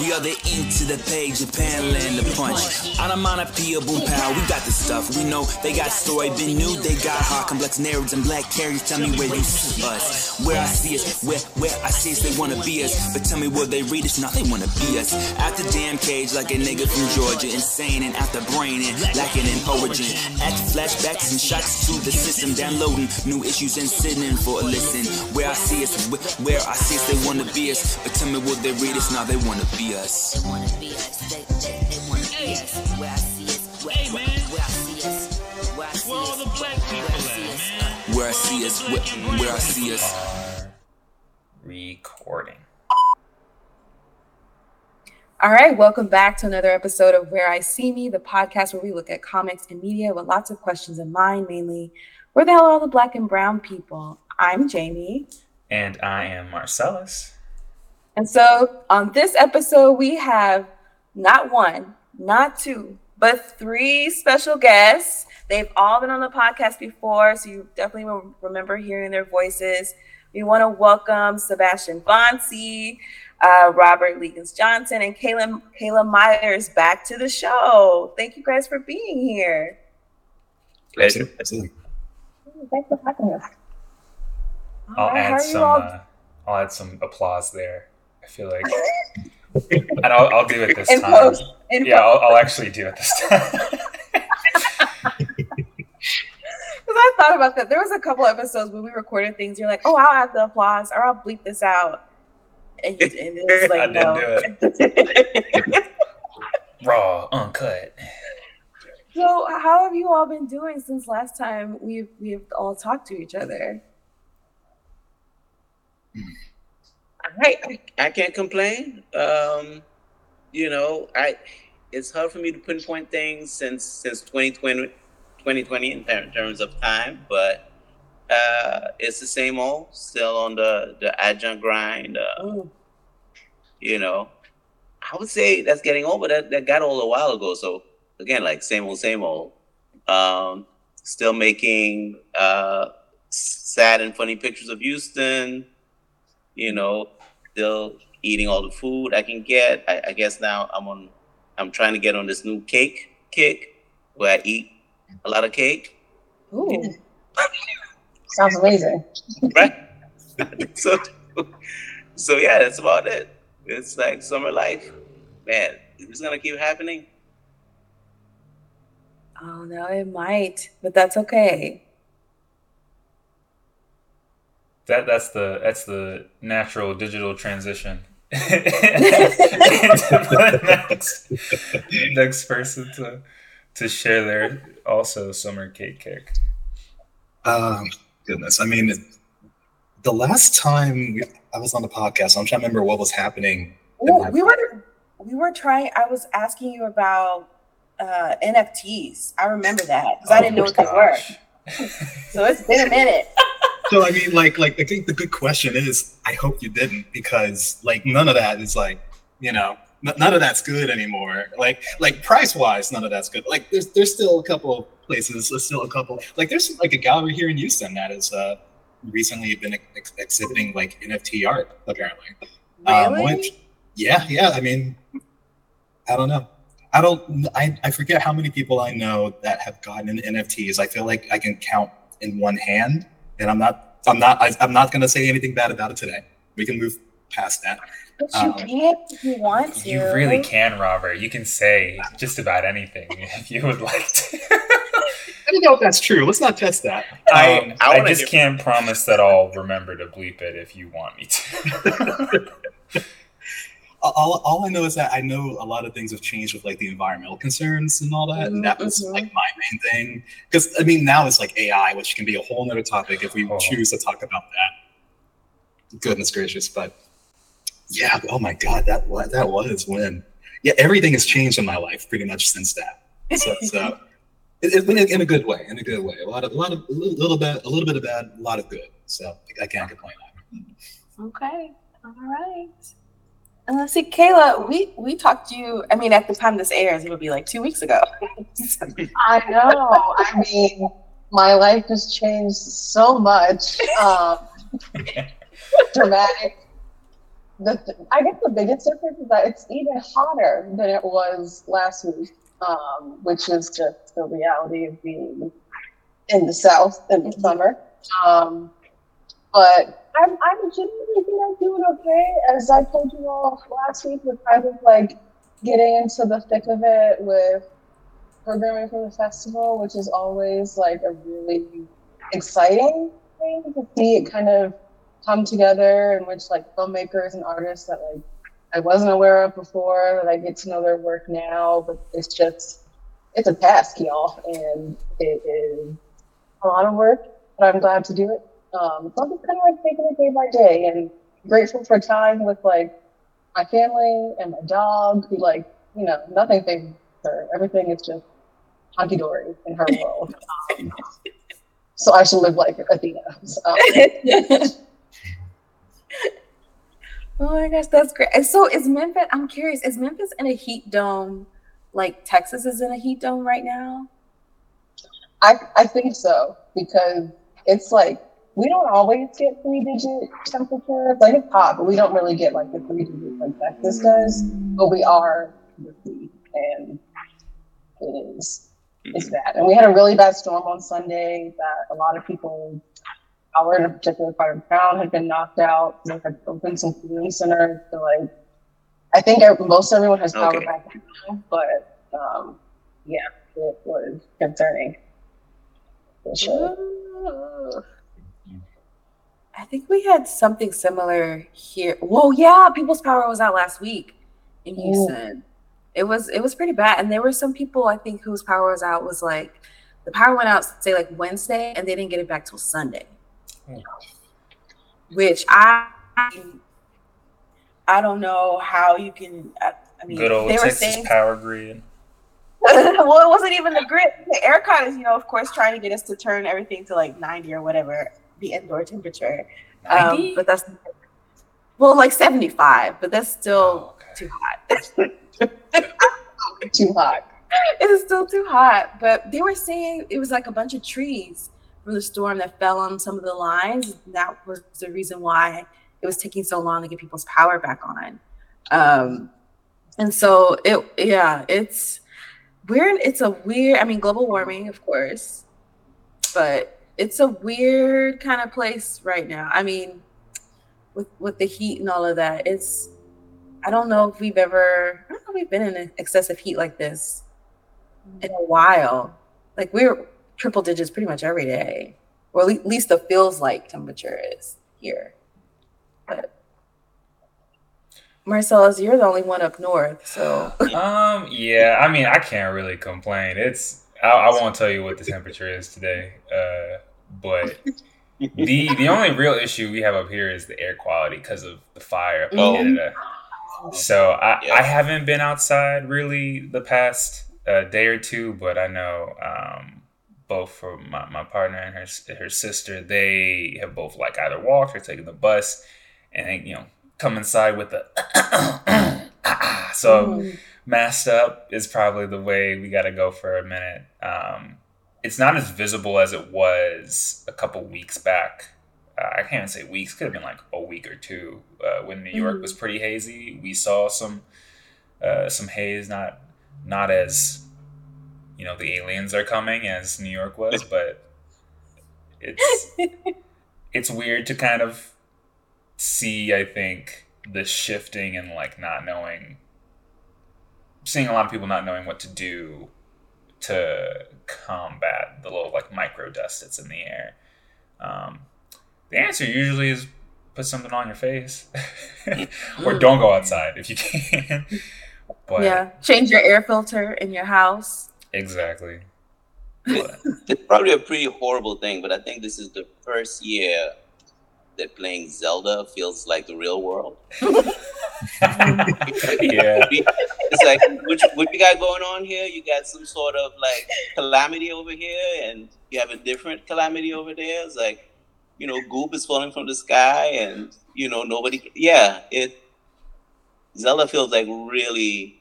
We are the ink to the page, Japan land the punch. Onomatopoeia, boom pow, we got the stuff. We know they got story, been new, they got hard, complex narratives and black carriers. Tell me where you see us. Where I see us, where where I see us, they wanna be us. But tell me where they read us, now they wanna be us. Out the damn cage like a nigga from Georgia, insane and out the brain and lacking in origin. At flashbacks and shots to the system, downloading new issues and sitting in for a listen. Where I see us, wh- where I see us, they wanna be us. But tell me will they read us, now they wanna be us. They wanna be us. They, they, they wanna be us. Where I see us. Where, Hey, where, man. where I see us. Where I see Where all us. the black people Where I see at, us. man? Uh, where I see us, where, where I see us. recording. All right, welcome back to another episode of Where I See Me, the podcast where we look at comics and media with lots of questions in mind, mainly where the hell are all the black and brown people? I'm Jamie. And I am Marcelese. And so on this episode, we have not one, not two, but three special guests. They've all been on the podcast before, so you definitely will remember hearing their voices. We want to welcome Sebastien Bonsi, uh, Robert Legans Johnson, and Kayla, Kayla Myers back to the show. Thank you guys for being here. Pleasure. Thanks for having us. I'll All right, how add some. all- Uh, I'll add some applause there. I feel like, and I'll, I'll do it this In time. post. In Yeah, I'll, I'll actually do it this time. Because I thought about that. There was a couple episodes when we recorded things. You're like, "Oh, I'll add the applause, or I'll bleep this out," and, you, and it was I like, didn't no. do Raw, uncut. so, how have you all been doing since last time we've we've all talked to each other? I, I can't complain. Um, you know, I it's hard for me to pinpoint things since since 2020, 2020 in terms of time, but uh, it's the same old. Still on the the adjunct grind. Uh, Mm. you know, I would say that's getting old, but that, that got old a while ago. So again, like same old, same old. Um, still making uh, sad and funny pictures of Houston. You know, still eating all the food I can get. I, I guess now I'm on. I'm trying to get on this new cake kick where I eat a lot of cake. Ooh, Sounds amazing. right? so, so yeah, that's about it. It's like summer life, man. It's gonna keep happening. oh no, it might, but that's okay. That that's the that's the natural digital transition. Next, next person to to share their also summer cake kick. Um, goodness. I mean, the last time I was on the podcast, I'm trying to remember what was happening. in Ooh, we were we were trying. I was asking you about uh, NFTs. I remember that because I didn't know what they were. So it's been a minute. So I mean, like, like I think the good question is, I hope you didn't, because like none of that is like, you know, n- none of that's good anymore. Like, like price wise, none of that's good. Like, there's there's still a couple places, there's still a couple. Like, there's like a gallery here in Houston that has uh, recently been ex- exhibiting like NFT art, apparently. Um, Really? which, yeah, yeah. I mean, I don't know. I don't. I, I forget how many people I know that have gotten into NFTs. I feel like I can count in one hand, and I'm not. I'm not. I, I'm not going to say anything bad about it today. We can move past that. But you Um, can if you want to. You really can, Robert. You can say just about anything if you would like to. I don't know if that's true. Let's not test that. I, Um, I I, just can't promise that I'll remember to bleep it if you want me to. all, all I know is that I know a lot of things have changed with like the environmental concerns and all that, and that was Mhm. like my main thing. Because I mean, now it's like AI, which can be a whole nother topic if we Oh. choose to talk about that. Goodness gracious, but yeah, oh my god, that was that was when. Yeah, everything has changed in my life pretty much since that. So, so it, it, in, a, in a good way, in a good way. A lot of, a lot of, a little, little bit, a little bit of bad, a lot of good. So I can't complain. Okay. All right. And let's see, Kayla, we we talked to you. I mean, at the time this airs, it would be like two weeks ago. I know. I mean, my life has changed so much. Um, dramatic. the th- I guess the biggest difference is that it's even hotter than it was last week, um, which is just the reality of being in the South in the summer. Um, but I'm I'm genuinely doing okay. As I told you all last week, we're kind of like getting into the thick of it with programming for the festival, which is always like a really exciting thing to see it kind of come together in which like filmmakers and artists that like I wasn't aware of before that I get to know their work now, but it's just it's a task, y'all, and it is a lot of work, but I'm glad to do it. Um, so I'm just kind of like taking it day by day and grateful for time with like my family and my dog, who like you know nothing phases her. Everything is just hunky dory in her world. Um, so I should live like Athena. So, Oh my gosh, that's great. And so is Memphis, I'm curious, is Memphis in a heat dome like Texas is in a heat dome right now? I, I think so because it's like we don't always get three digit temperatures. Like it's hot, but we don't really get like the three digits like Texas does. But we are week, and it is it's bad. And we had a really bad storm on Sunday that a lot of people our in a particular part of town had been knocked out. They had opened some community centers. So like I think most everyone has power Okay. back now, but um, yeah, it was concerning. For sure. Ooh. I think we had something similar here. Whoa, yeah, People's Power was out last week in Ooh. Houston. It was it was pretty bad, and there were some people I think whose power was out was like the power went out say like Wednesday, and they didn't get it back till Sunday, Hmm. which I I don't know how you can. I, I mean, Good old they were Texas saying power grid. well, it wasn't even the grid. The ERCOT is, you know, of course, trying to get us to turn everything to like 90 or whatever the indoor temperature. Um, but that's well, like 75, but that's still Oh, okay. too hot. Too hot. it's still too hot. But they were saying it was like a bunch of trees from the storm that fell on some of the lines. That was the reason why it was taking so long to get people's power back on. Um, and so it, yeah, it's weird. It's a weird. I mean, global warming, of course, but it's a weird kind of place right now. I mean, with with the heat and all of that, it's. I don't know if we've ever. I don't know if we've been in excessive heat like this in a while. Like we're triple digits pretty much every day, or at least the feels like temperature is here. But Marcelese, you're the only one up north, so Um, yeah, I mean, I can't really complain. It's I, I won't tell you what the temperature is today, uh, but the the only real issue we have up here is the air quality because of the fire up in Oh. Canada. So I, Yeah. I haven't been outside really the past uh, day or two, but I know um, both for my, my partner and her her sister, they have both like either walked or taken the bus, and they, you know come inside with the so Mm. masked up is probably the way we got to go for a minute. Um, it's not as visible as it was a couple weeks back. Uh, I can't even say weeks; could have been like a week or two uh, when New York was pretty hazy. We saw some uh, some haze, not not as you know the aliens are coming as New York was, but it's it's weird to kind of see. I think the shifting and like not knowing seeing a lot of people not knowing what to do to combat the little like micro dust that's in the air. Um, the answer usually is put something on your face or don't go outside if you can. but yeah, change your air filter in your house. exactly. But, It's probably a pretty horrible thing, but I think this is the first year that playing Zelda feels like the real world. yeah. It's like, what, you- what you got going on here? You got some sort of like calamity over here, and you have a different calamity over there. It's like, you know, goop is falling from the sky, and you know, nobody. Yeah, it. Zelda feels like really.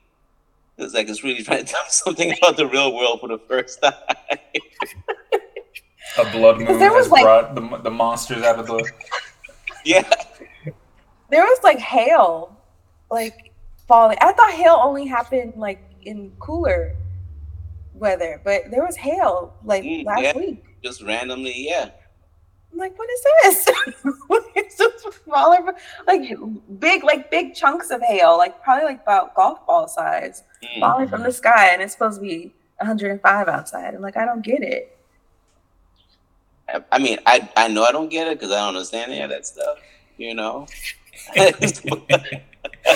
It's like it's really trying to tell something about the real world for the first time. A blood moon there was, has like- brought the, the monsters out of the. yeah. there was like hail, like falling. I thought hail only happened like in cooler weather, but there was hail like Mm, last yeah. week. Just randomly, yeah. I'm like, what is this? it's just falling, like big, like big chunks of hail, like probably like about golf ball size, Mm. falling from the sky, and it's supposed to be 105 outside. I'm like, I don't get it. I- I mean, I I know I don't get it because I don't understand any of that stuff. You know.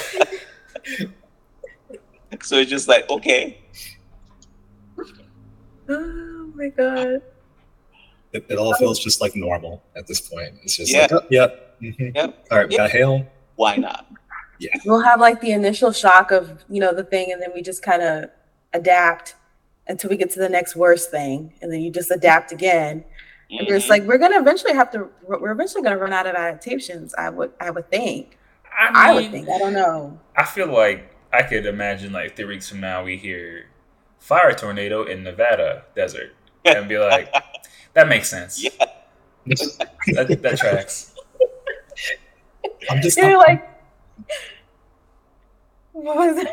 so it's just like okay, Oh my god. It, it all feels just like normal at this point. It's just Yeah. like, oh, yep. mhm. Yep. All right, we got hail. why not? Yeah. We'll have like the initial shock of, you know, the thing, and then we just kind of adapt until we get to the next worst thing. And then you just adapt again. And it's Mhm. like we're gonna eventually have to we're eventually gonna run out of adaptations, I would I would think. I I would think. I don't know. I feel like I could imagine like three weeks from now we hear fire tornado in Nevada desert and be like, that makes sense. Yeah. That, that tracks. I'm just. You're I'm, like what was it?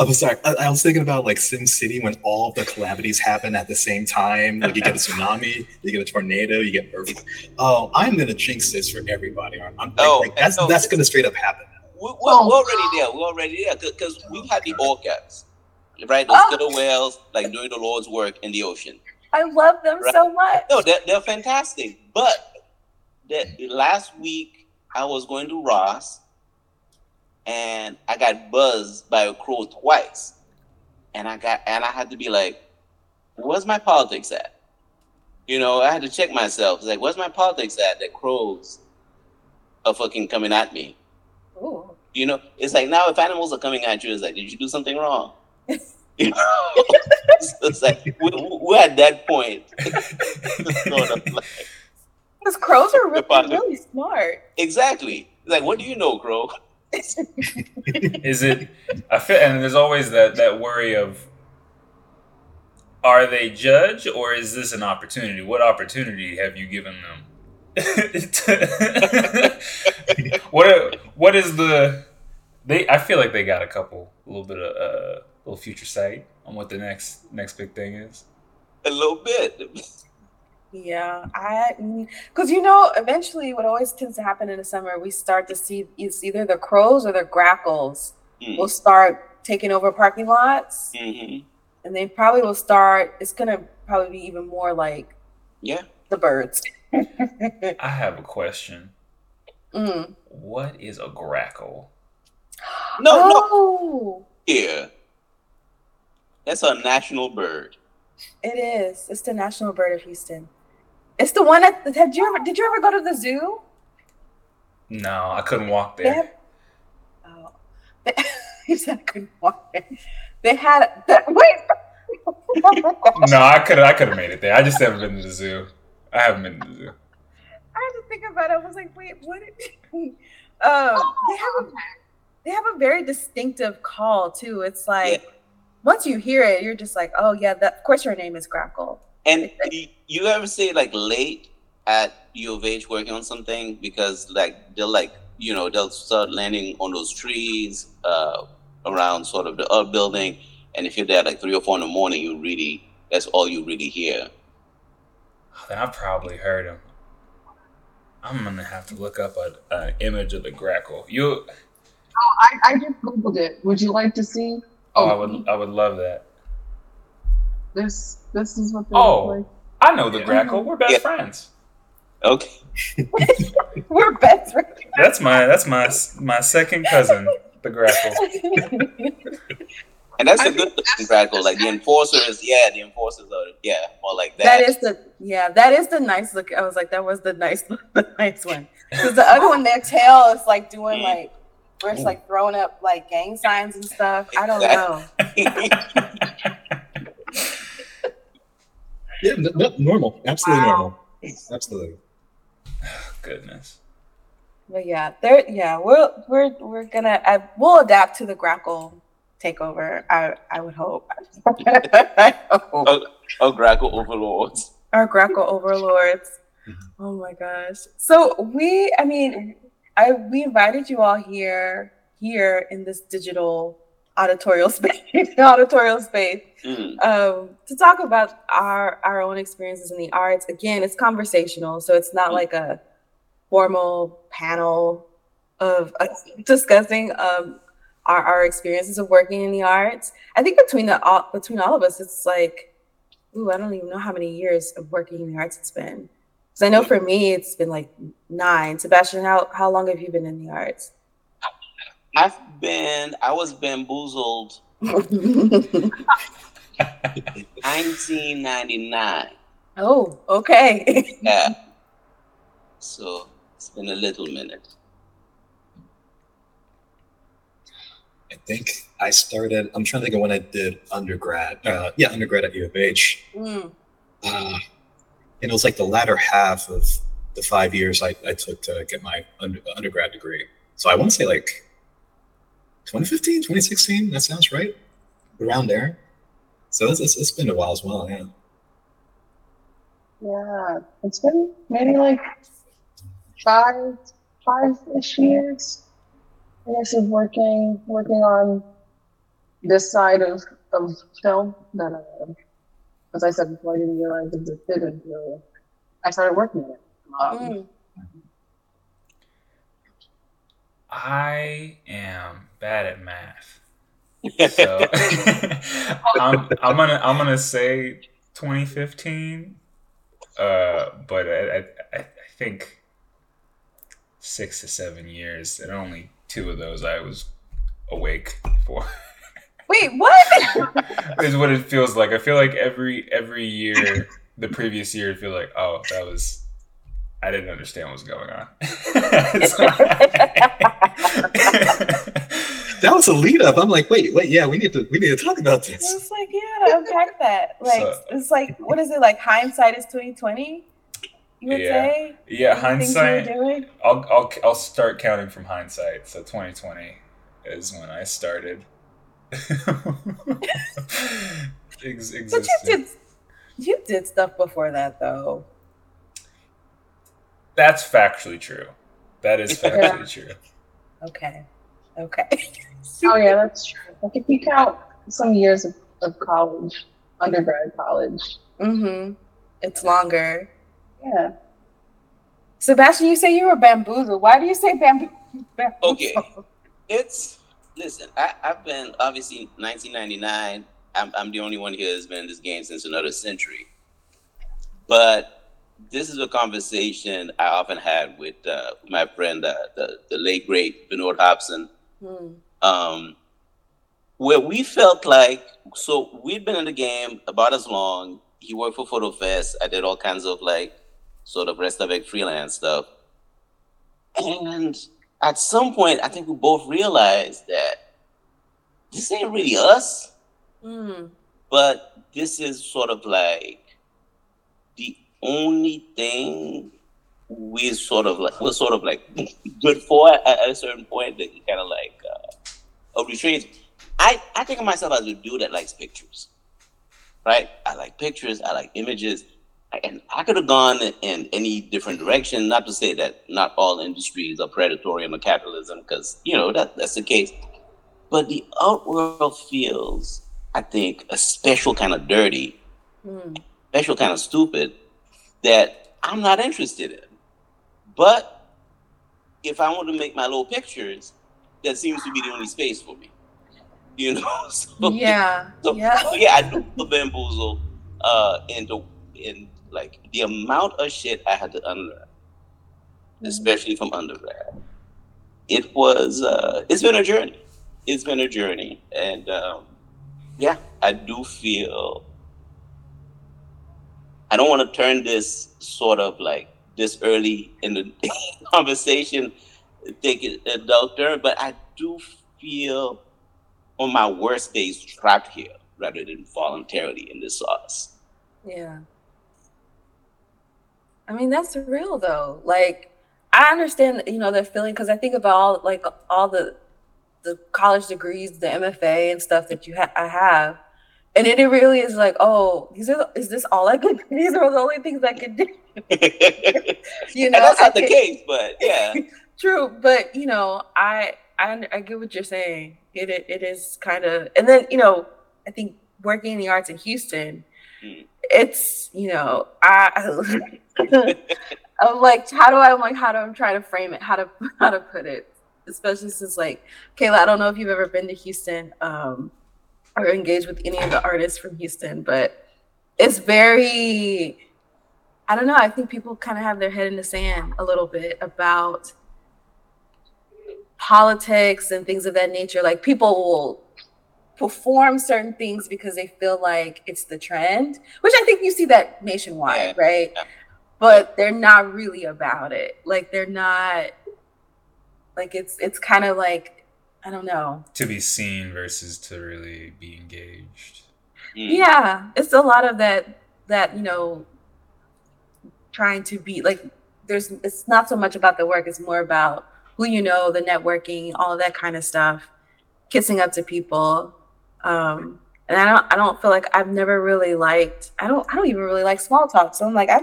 Oh, I'm sorry. I, I was thinking about like SimCity when all the calamities happen at the same time. Like you get a tsunami, you get a tornado, you get earthquake. Oh, I'm gonna jinx this for everybody. I'm, I'm Oh, like, that's no. that's gonna straight up happen. We're, we're, we're already there. We're already there because we've had the orcas, right? Those Oh. little whales, like doing the Lord's work in the ocean. I love them Right. so much. No, they're, they're fantastic. But that last week I was going to Ross and I got buzzed by a crow twice. And I got and I had to be like, where's my politics at? You know, I had to check myself. It's like, where's my politics at that crows are fucking coming at me? Ooh. You know, it's like now if animals are coming at you, it's like, did you do something wrong? You know, it's, it's like we, we're at that point. sort of like, Because crows are really, really smart. exactly. It's like, what do you know, Crow? Is it? I feel, and there's always that that worry of, are they judge or is this an opportunity? What opportunity have you given them? what what is the? They I feel like they got a couple, a little bit of uh, little future sight on what the next next big thing is. A little bit. Yeah, I because you know eventually what always tends to happen in the summer we start to see it's either the crows or the grackles Mm. will start taking over parking lots hmm and they probably will start it's gonna probably be even more like Yeah. the birds. I have a question. Mm. What is a grackle? No, no, Yeah, here. That's a national bird. it is. It's the national bird of Houston. It's the one that had you ever did you ever go to the zoo? No, I couldn't walk They there. had, oh, they, you said I couldn't walk there. They had the, wait. No, I could I could have made it there. I just haven't been to the zoo. I haven't been to the zoo. I had to think about it. I was like, wait, what? Did, um, they have a, they have a very distinctive call too. It's like once you hear it, you're just like, oh yeah, that, of course your name is Grackle. And you ever say like late at U of H working on something because like they'll like you know they'll start landing on those trees uh, around sort of the up building, and if you're there like three or four in the morning, you really that's all you really hear. Then I've probably heard him. I'm gonna have to look up an image of the grackle. You, I, I just googled it. Would you like to see? oh, I would, I would love that. This this is what they Oh. look like. I know the grackle. We're best Yeah. friends. Okay, We're best friends. That's my, that's my, my second cousin, the grackle. and that's I a good looking grackle. Like the enforcers, yeah, the enforcers are yeah more like that. that is the yeah, that is the nice look. I was like, that was the nice the nice one. Because the other one, their tail is like doing mm. like where it's like throwing up like gang signs and stuff. I don't know. Yeah, n- n- normal. Absolutely Wow. normal. Absolutely. Oh, goodness. But yeah, there. Yeah, we're we're we're gonna. I, we'll adapt to the Grackle takeover. I I would hope. I hope. Oh, oh, grackle overlords. Our Grackle overlords. Mm-hmm. Oh my gosh. So we. I mean, I we invited you all here here in this digital auditorial space, auditorial space, Mm. um, to talk about our our own experiences in the arts. Again, it's conversational, so it's not like a formal panel of us discussing um, our our experiences of working in the arts. I think between the all between all of us, it's like, ooh, I don't even know how many years of working in the arts it's been. Because I know for me, it's been like nine. Sebastien, how how long have you been in the arts? I've been, I was bamboozled 1999. oh, okay. Yeah. So it's been a little minute. I think I started. I'm trying to think of when I did undergrad. Uh, yeah, undergrad at U of H. Mm. Uh, and it was like the latter half of the five years I, I took to get my under, undergrad degree. So I want to say like 2015, 2016. That sounds right. Around there. So it's, it's, it's been a while as well. Yeah. Yeah, it's been maybe like five, five-ish years. I guess of working, working on this side of, of film that, uh, as I said before, I didn't realize it existed until I started working on it. Um, Mm. I am bad at math. So I'm, I'm gonna I'm gonna say 2015, uh, but I, I I think six to seven years, and only two of those I was awake for. Wait, what? is what it feels like. I feel like every every year, the previous year, I feel like oh that was I didn't understand what was going on. That was a lead up. I'm like, wait, wait, yeah, we need to we need to talk about this. It's like, yeah, unpack that. Like, So- it's like, what is it? Like, hindsight is twenty twenty. You would Yeah. say. yeah, Things hindsight. doing? I'll I'll I'll start counting from hindsight. So 2020 is when I started. Ex- But you did, you did stuff before that, though. That's factually true. That is factually true. Okay, okay. Oh yeah, that's true. Like if you count some years of, of college, undergrad college, Mm-hmm. It's longer. yeah. Sebastien, you say you were bamboozled. Why do you say bamboo? bamboozled? Okay. It's listen. I, I've been obviously 1999. I'm, I'm the only one here that's been in this game since another century. But this is a conversation I often had with uh, my friend, uh, the the late great Benoit Hobson, Hmm. um, where we felt like so we'd been in the game about as long. He worked for Photo Fest. I did all kinds of like sort of rest of it freelance stuff. And at some point, I think we both realized that this ain't really us, Hmm. but this is sort of like only thing we sort of like we're sort of like good for at, at a certain point that kind of like uh, a restraint. I I think of myself as a dude that likes pictures, right? I like pictures. I like images, and I could have gone in any different direction. Not to say that not all industries are predatory under capitalism, because you know that that's the case. But the art world feels, I think, a special kind of dirty, Hmm. special kind of stupid that I'm not interested in. But if I want to make my little pictures, that seems to be the only space for me. You know, so Yeah. so, Yeah. so yeah, I do the bamboozle uh, in the in like the amount of shit I had to unlearn, especially from undergrad. It was uh, it's been a journey. It's been a journey, and um, yeah, I do feel I don't want to turn this sort of like this early in the conversation, take it uh, adult turn, but I do feel on my worst days trapped here rather than voluntarily in this sauce. Yeah. I mean, that's real though. Like, I understand, you know, that feeling because I think about all like all the the college degrees, the MFA and stuff that you ha- I have, and it, it really is like, oh, these are the, is this all I could? These are the only things I could do. You and know, that's I not the could- case, but yeah. True, but you know, I I, I get what you're saying. It it, it is kind of, and then you know, I think working in the arts in Houston, Mm. it's you know, I I'm like, how do I I'm like how do I try to frame it? How to how to put it? Especially since like Kayla, I don't know if you've ever been to Houston um, or engaged with any of the artists from Houston, but it's very I don't know. I think people kind of have their head in the sand a little bit about politics and things of that nature. Like people will perform certain things because they feel like it's the trend, which I think you see that nationwide, Yeah. right? Yeah. But they're not really about it. Like they're not like it's it's kind of like I don't know. To be seen versus to really be engaged. Mm. Yeah, it's a lot of that that you know trying to be like there's it's not so much about the work, it's more about who you know, the networking, all of that kind of stuff, kissing up to people. Um and I don't I don't feel like I've never really liked I don't I don't even really like small talk. So I'm like I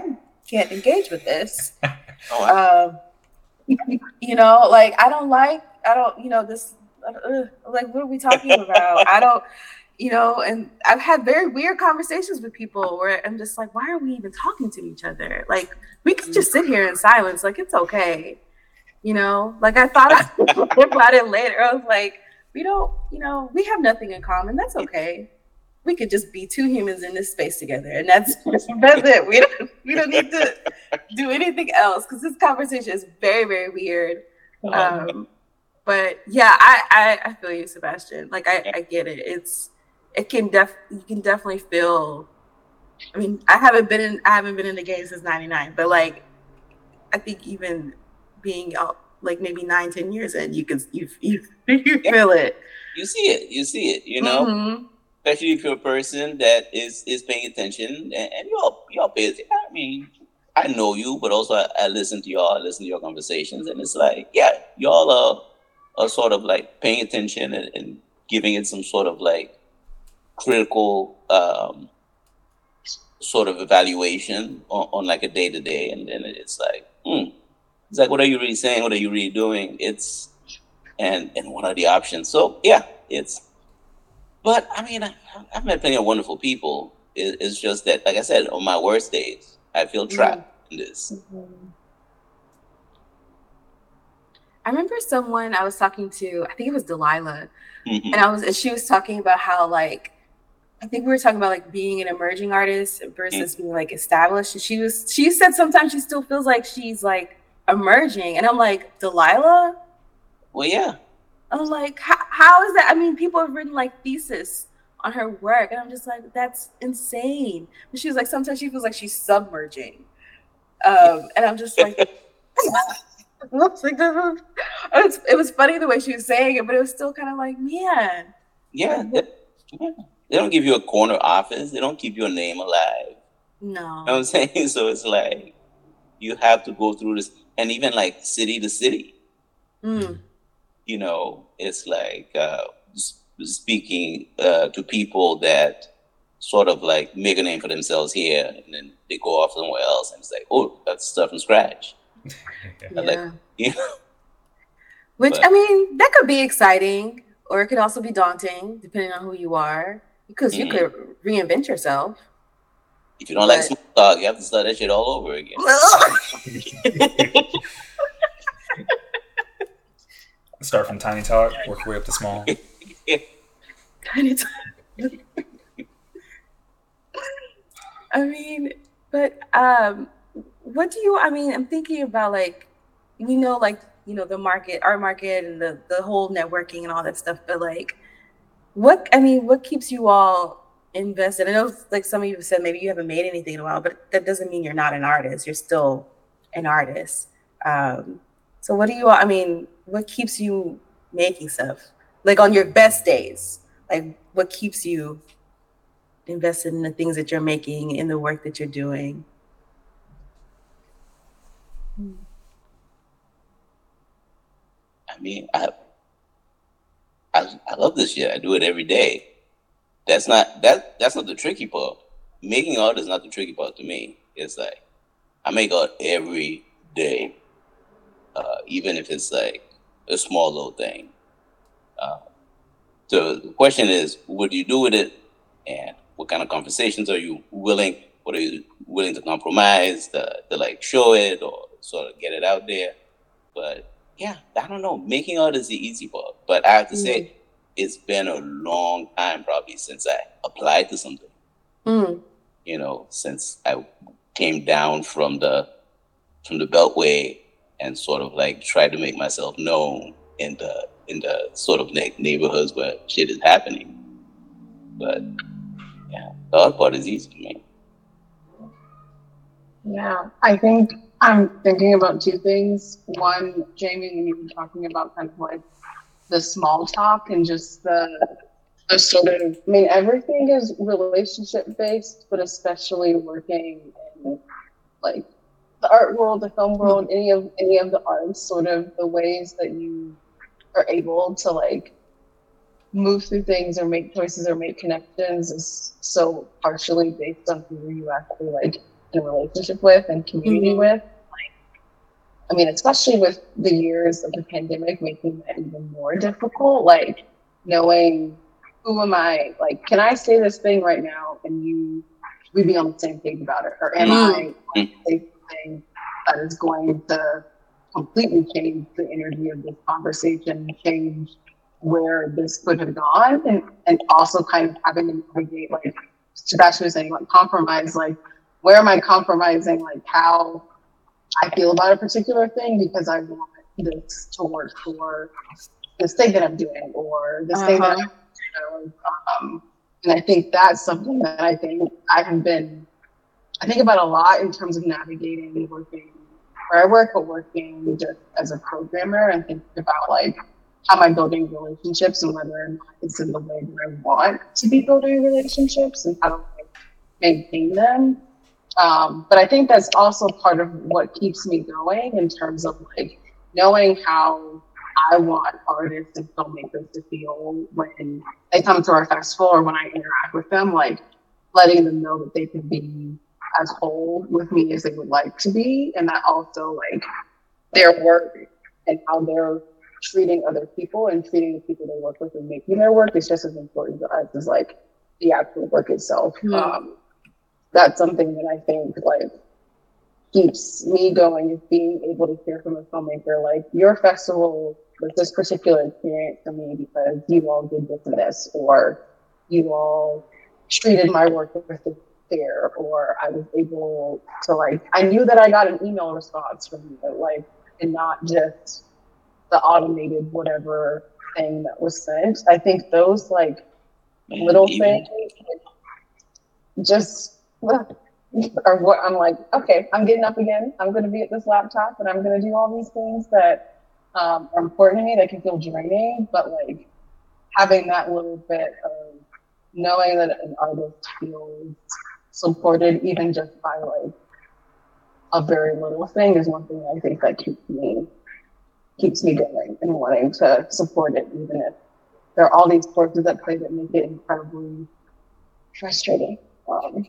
can't engage with this. Oh, I- um you know like i don't like i don't you know this uh, like what are we talking about? I don't you know and i've had very weird conversations with people where i'm just like why are we even talking to each other? Like we could just sit here in silence. Like it's okay. You know like i thought about it later. I was like we don't you know we have nothing in common. That's okay. We could just be two humans in this space together and that's that's it. We don't we don't need to do anything else because this conversation is very very weird. Um but yeah I, I i feel you sebastien like i i get it it's it can def you can definitely feel i mean i haven't been in i haven't been in the game since 99 but like i think even being out like maybe nine ten years in you can you you, you feel it you see it. You see it. You know, Mhm. especially if you're a person that is is paying attention and, and y'all y'all pay attention. I mean, I know you, but also I, I listen to y'all. I listen to your conversations, and it's like, yeah, y'all are are sort of like paying attention and, and giving it some sort of like critical um, sort of evaluation on, on like a day to day, and then it's like, hmm, it's like, what are you really saying? What are you really doing? It's and and what are the options? So yeah, it's but I mean, I, I've met plenty of wonderful people. It, it's just that, like I said, on my worst days, I feel trapped in this. I remember someone I was talking to, I think it was Delilah, Mhm. and I was and she was talking about how like I think we were talking about like being an emerging artist versus being like established. And she was she said sometimes she still feels like she's like emerging, and I'm like Delilah. Well, yeah, I'm like, how, how is that? I mean, people have written like thesis on her work, and I'm just like, that's insane. But she was like, sometimes she feels like she's submerging, um, and I'm just like, Looks like this it was, it was funny the way she was saying it, but it was still kind of like, man, yeah, they, yeah. They don't give you a corner office. They don't keep your name alive. no. You know what I'm saying? So it's like you have to go through this, and even like city to city. Mm, you know, it's like uh, speaking uh, to people that sort of like make a name for themselves here, and then they go off somewhere else, and it's like, oh, that's stuff from scratch. Yeah. like- yeah. You know, Which but- I mean, that could be exciting, or it could also be daunting, depending on who you are, because you Mhm. could reinvent yourself. if you don't like But- small talk, you have to start that shit all over again. Start from tiny talk, work your way up to small. Tiny time. I mean, but um, what do you? I mean, I'm thinking about like, we know like you know the market, our market, and the the whole networking and all that stuff. But like, what? I mean, what keeps you all invested? I know like some of you said maybe you haven't made anything in a while, but that doesn't mean you're not an artist. You're still an artist. Um, so what do you? all? I mean, what keeps you making stuff? Like on your best days, like what keeps you invested in the things that you're making, in the work that you're doing? I mean, I, I I love this shit. I do it every day. That's not that that's not the tricky part. Making art is not the tricky part to me. It's like I make art every day. uh, even if it's like a small little thing. Uh, so the question is, what do you do with it, and what kind of conversations are you willing? What are you willing to compromise to, to like show it or sort of get it out there? But yeah, I don't know. Making art is the easy part, but I have to say, it's been a long time probably since I applied to something. Mm. You know, since I came down from the from the Beltway and sort of like tried to make myself known in the in the sort of neighborhoods where shit is happening. But yeah, the art part is easy, man. Yeah, I think I'm thinking about two things. One, Jamie, when you were talking about kind of like the small talk and just the, the sort of, I mean, everything is relationship based, but especially working in like the art world, the film world, any of any of the arts, sort of the ways that you are able to like move through things or make choices or make connections is so partially based on who you actually like in relationship with and community Mhm. with. Like, I mean, especially with the years of the pandemic making that even more difficult, like knowing who am I? Like, can I say this thing right now and you, we be on the same page about it? Or am I going to say something that is going to completely change the energy of this conversation, change where this could have gone, and, and also kind of having to navigate, like Sebastien was saying, like compromise, like where am I compromising, like how I feel about a particular thing because I want this to work for this thing that I'm doing or this thing that I'm you know, um, and I think that's something that I think I have been, I think about a lot in terms of navigating working where I work, but working just as a programmer and thinking about like how am I building relationships and whether or not it's in the way that I want to be building relationships and how to like, maintain them. Um, but I think that's also part of what keeps me going in terms of like knowing how I want artists and filmmakers to feel when they come to our festival or when I interact with them, like letting them know that they can be as whole with me as they would like to be, and that also like their work and how they're treating other people and treating the people they work with and making their work is just as important to us as like the actual work itself. Hmm. Um, that's something that I think like keeps me going is being able to hear from a filmmaker like your festival was this particular experience for me because you all did this and this or you all treated my work with this care or I was able to like I knew that I got an email response from you like and not just the automated whatever thing that was sent. I think those like little things just are what I'm like, okay, I'm getting up again. I'm going to be at this laptop and I'm going to do all these things that um, are important to me that can feel draining, but like having that little bit of knowing that an artist feels supported even just by like a very little thing is one thing I think that keeps me keeps me going and wanting to support it even if there are all these forces at play that make it incredibly frustrating. Um,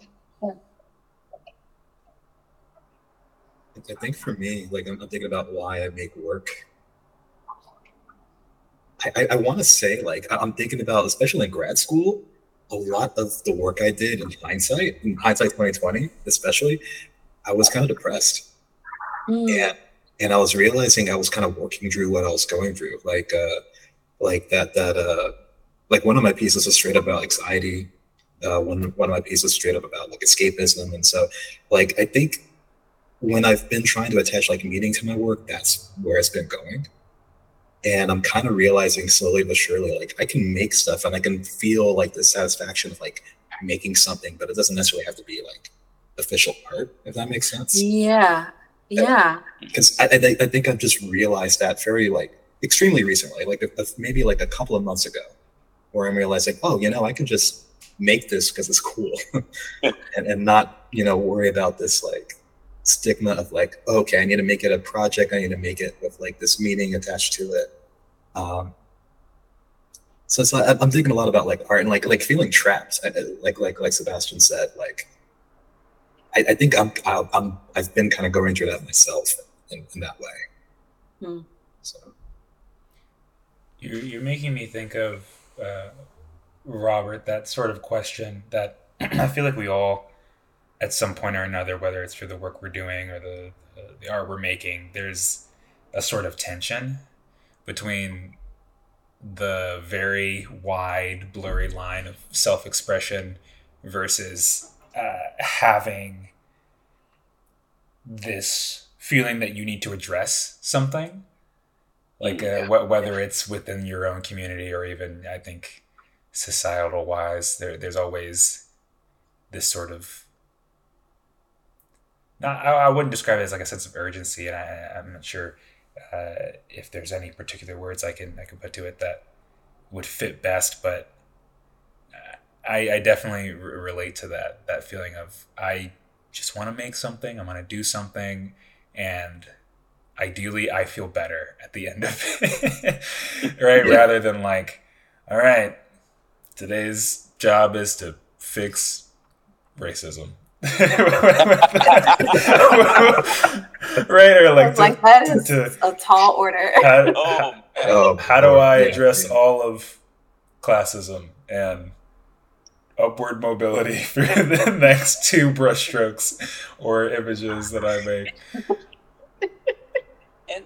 I think for me, like I'm, I'm thinking about why I make work. I, I, I want to say, like I'm thinking about, especially in grad school, a lot of the work I did in hindsight, in hindsight 2020, especially, I was kind of depressed, Mm. and and I was realizing I was kind of working through what I was going through, like uh, like that that uh, like one of my pieces was straight up about anxiety. Uh, one one of my pieces is straight up about like escapism, and so like I think when I've been trying to attach like meaning to my work, that's where it's been going. And I'm kind of realizing slowly but surely, like I can make stuff and I can feel like the satisfaction of like making something, but it doesn't necessarily have to be like official art, if that makes sense. Yeah. Yeah. Because I, I, think- I think I've just realized that very like extremely recently, like a, a- maybe like a couple of months ago, where I'm realizing, oh, you know, I can just make this because it's cool, and and not you know worry about this like stigma of like, okay, I need to make it a project, I need to make it with like this meaning attached to it. Um, so it's like, I'm thinking a lot about like art and like like feeling trapped, I- I- like like like Sebastien said, like. I, I think I'm, I'm I'm I've been kind of going through that myself in, in that way. Hmm. So You're, you're making me think of uh, Robert, that sort of question that I feel like we all, at some point or another, whether it's through the work we're doing or the, the, the art we're making, there's a sort of tension between the very wide, blurry line of self expression versus uh, having this feeling that you need to address something. Like uh, wh- whether it's within your own community or even i think societal wise there, there's always this sort of not I, I wouldn't describe it as like a sense of urgency and I, i'm not sure uh, if there's any particular words i can i can put to it that would fit best but i, I definitely r- relate to that that feeling of i just want to make something i want to do something and ideally I feel better at the end of it. right? Yeah. Rather than like, all right, today's job is to fix racism. right? Or like, to, like that is to- a tall order. how, Oh, Oh, how do I yeah. address all of classism and upward mobility for the next two brushstrokes or images that I make? and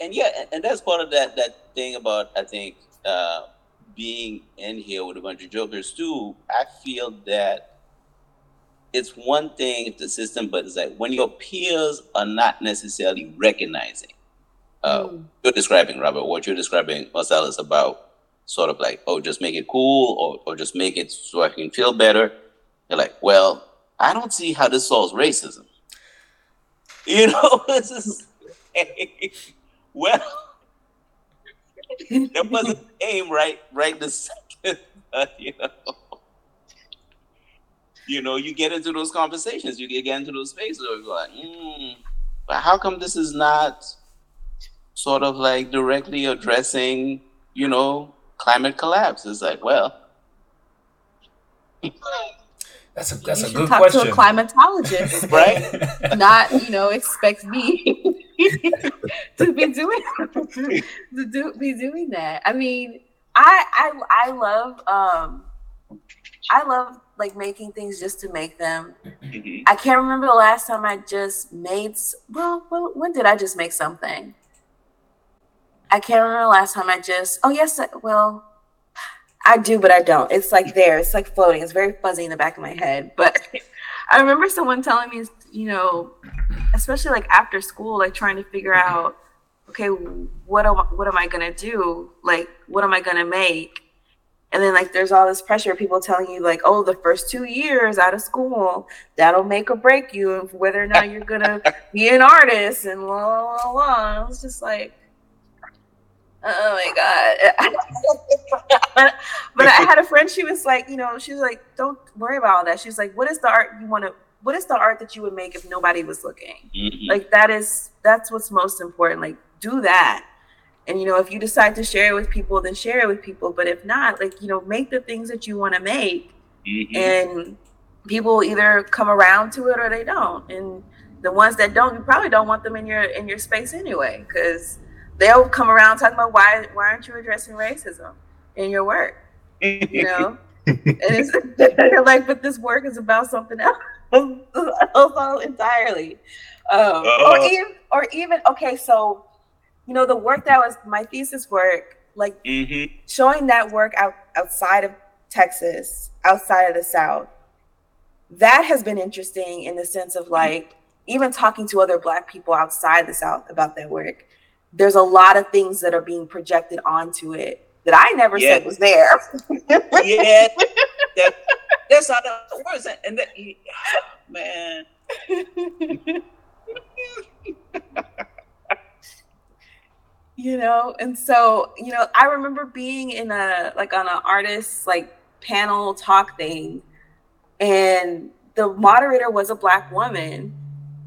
and yeah, and- and that's part of that that thing about I think uh, being in here with a bunch of jokers too. I feel that it's one thing if the system, but it's like when your peers are not necessarily recognizing. Uh, Mm. You're describing Robert. What you're describing, Marcel, is about sort of like, oh, just make it cool, or or just make it so I can feel better. You're like, well, I don't see how this solves racism. You know, it's just well, that wasn't the aim, right? Right this second, but, you know. You know, you get into those conversations, you get into those spaces where you're like, mm, but how come this is not sort of like directly addressing, you know, climate collapse? It's like, well, That's a that's you a good talk question. to a climatologist, right? not you know expect me to be doing to do be doing that. I mean, I I I love um I love like making things just to make them. Mhm. I can't remember the last time I just made. Well, well, when did I just make something? I can't remember the last time I just. Oh yes, well, I do, but I don't. It's like there. It's like floating. It's very fuzzy in the back of my head. But I remember someone telling me, you know, especially like after school, like trying to figure out, okay, what am what am I gonna do? Like, what am I gonna make? And then like there's all this pressure people telling you like, oh, the first two years out of school, that'll make or break you of whether or not you're gonna be an artist and la la la. la. was just like, oh my god. but I had a friend. She was like, you know, she was like, don't worry about all that. She's like, what is the art you want to? What is the art that you would make if nobody was looking? Mhm. like that is that's what's most important like do that and you know if you decide to share it with people then share it with people. But if not like you know make the things that you want to make. Mhm. and people either come around to it or they don't. And the ones that don't you probably don't want them in your in your space anyway because they'll come around talking about why why aren't you addressing racism in your work? You know? And it's they're like but this work is about something else, else entirely. Um, or Uh. even or even okay so you know the work that was my thesis work like Mhm. showing that work out outside of Texas, outside of the South, that has been interesting in the sense of like even talking to other Black people outside the South about that work. There's a lot of things that are being projected onto it that I never Yeah. said was there. yeah, that, that's how that works. And that, man, you know? And so you know i remember being in a like on an artist like panel talk thing and the moderator was a black woman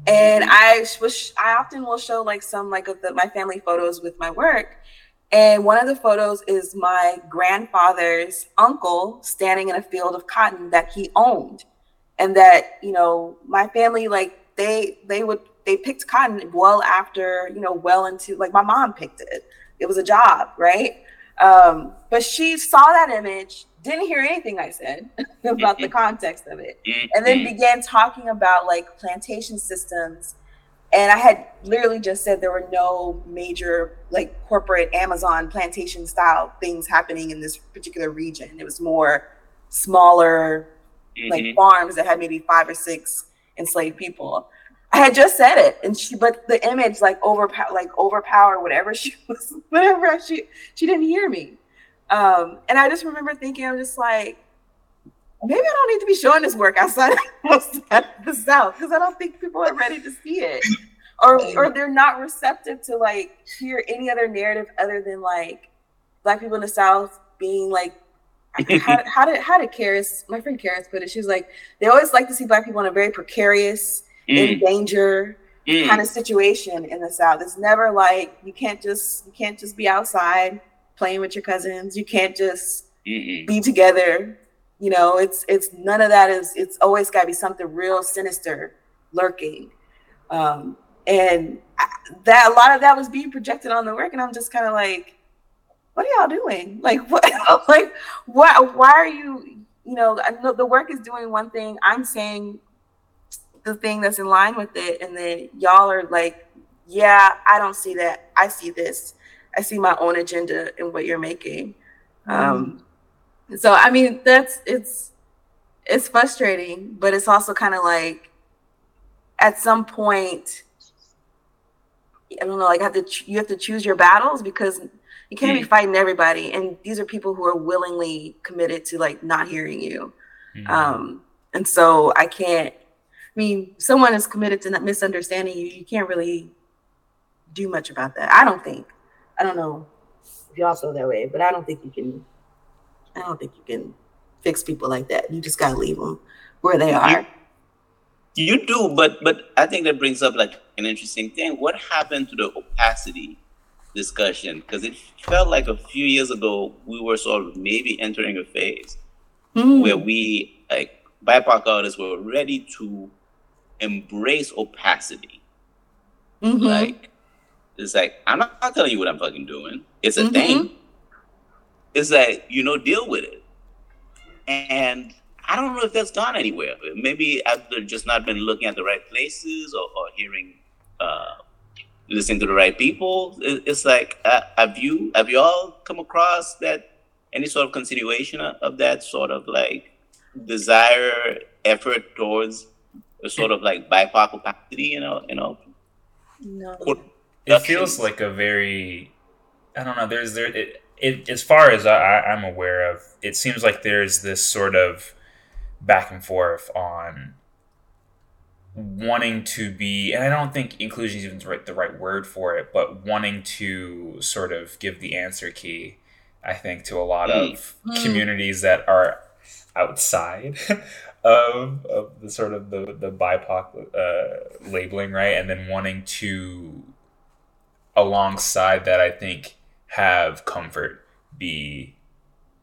and i was i often will show like some like of the, my family photos with my work and one of the photos is my grandfather's uncle standing in a field of cotton that he owned and that you know my family like they they would they picked cotton well after you know well into like my mom picked it. It was a job, right? Um, but she saw that image, didn't hear anything I said about the context of it, and then began talking about like plantation systems. And I had literally just said there were no major like corporate Amazon plantation style things happening in this particular region. It was more smaller like Mhm. farms that had maybe five or six enslaved people. I had just said it, and she, but the image like overpower, like overpower whatever she was, whatever she, she didn't hear me. Um, and I just remember thinking, I'm just like, maybe I don't need to be showing this work outside of outside the South because I don't think people are ready to see it, or or they're not receptive to like hear any other narrative other than like black people in the South being like how, how did how did Karis, my friend Karis put it? She was like, they always like to see black people in a very precarious, in Mm, danger mm, kind of situation in the South. It's never like you can't just you can't just be outside playing with your cousins. You can't just mm, mm. be together. You know, it's it's none of that is it's always got to be something real sinister lurking. Um, and I- that a lot of that was being projected on the work, and I'm just kind of like, what are y'all doing? Like what? like why? Why are you? You know, I know the work is doing one thing. I'm saying the thing that's in line with it, and then y'all are like, yeah, I don't see that. I see this. I see my own agenda in what you're making. Um, so I mean, that's it's it's frustrating, but it's also kind of like at some point, I don't know, like have to ch- you have to choose your battles because you can't be fighting everybody, and these are people who are willingly committed to like not hearing you. Mhm. Um, and so I can't. I mean, someone is committed to not misunderstanding you. You can't really do much about that. I don't think. I don't know if y'all feel that way, but I don't think you can. I don't think you can fix people like that. You just gotta leave them where they are. You do, but but I think that brings up like an interesting thing. What happened to the opacity discussion? Because it felt like a few years ago we were sort of maybe entering a phase Mm. where we like BIPOC artists were ready to embrace opacity. Mhm. Like it's like I'm not, not telling you what I'm fucking doing. It's a Mhm. thing. It's like you know, deal with it. And I don't know if that's gone anywhere. Maybe I've just not been looking at the right places or, or hearing, uh, listening to the right people. It- It's like, uh, have you have you all come across that any sort of continuation of, of that sort of like desire, effort towards a sort of like BIPOC opacity? You know, you know, no. It feels like a very i don't know there's there it, it as far as I, I- i'm aware of it seems like there's this sort of back and forth on wanting to be and i don't think inclusion is even the right, the right word for it but wanting to sort of give the answer key i think to a lot of Mm. communities that are outside of, of the sort of the, the bipoc uh, labeling right? And then wanting to alongside that i think have comfort be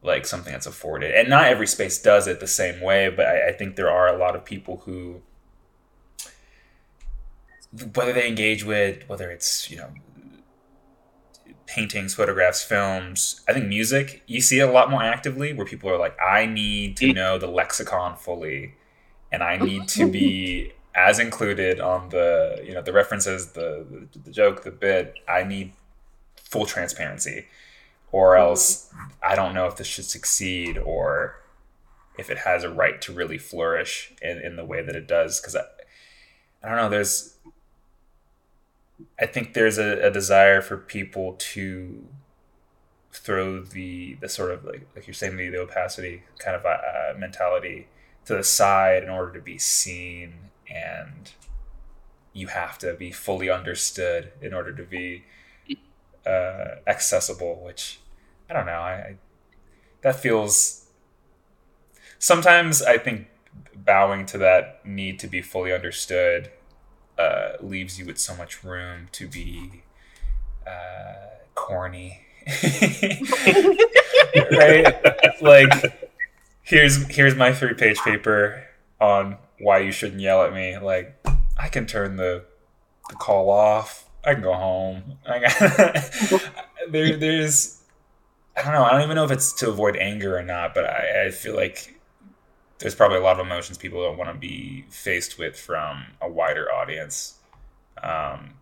like something that's afforded. And not every space does it the same way but i, I think there are a lot of people who whether they engage with whether it's you know paintings photographs films. I think music you see it a lot more actively where people are like i need to know the lexicon fully and i need to be as included on the you know the references the the, the joke the bit. I need full transparency or mm-hmm. else i don't know if this should succeed or if it has a right to really flourish in, in the way that it does because I, I don't know there's i think there's a, a desire for people to throw the the sort of like like you're saying the, the opacity kind of uh, mentality to the side in order to be seen and you have to be fully understood in order to be uh, accessible which i don't know I, I that feels sometimes i think bowing to that need to be fully understood uh, leaves you with so much room to be uh, corny right like here's here's my three page paper on why you shouldn't yell at me like i can turn the the call off. I can go home. I got, there, there's, I don't know. I don't even know if it's to avoid anger or not, but I, I feel like there's probably a lot of emotions people don't want to be faced with from a wider audience. Um,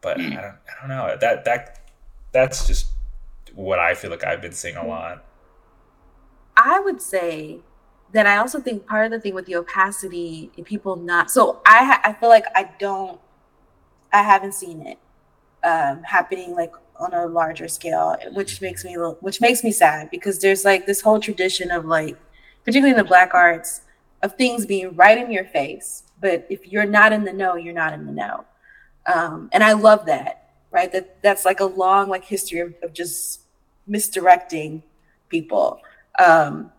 but I don't, I don't know that that that's just what I feel like I've been seeing a lot. I would say that I also think part of the thing with the opacity and people not so I I feel like I don't I haven't seen it um, happening like on a larger scale, which makes me which makes me sad because there's like this whole tradition of like, particularly in the black arts, of things being right in your face. But if you're not in the know, you're not in the know, um, and I love that. Right, that that's like a long like history of, of just misdirecting people. Um,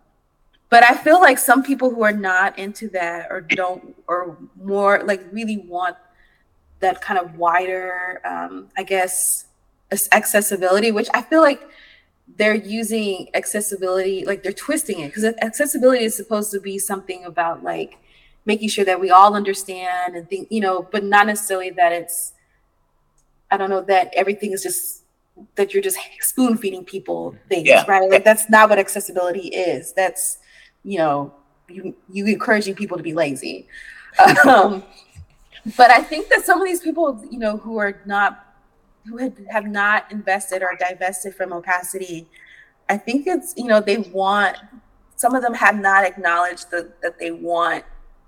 but I feel like some people who are not into that or don't or more like really want that kind of wider, um, I guess, accessibility, which I feel like they're using accessibility, like they're twisting it because accessibility is supposed to be something about like making sure that we all understand and think, you know, but not necessarily that it's, I don't know, that everything is just that you're just spoon feeding people things, yeah. right? Like that's not what accessibility is. That's, you know, you you encouraging people to be lazy. um, but I think that some of these people, you know, who are not who had, have not invested or divested from opacity, I think it's, you know, they want, some of them have not acknowledged the, that they want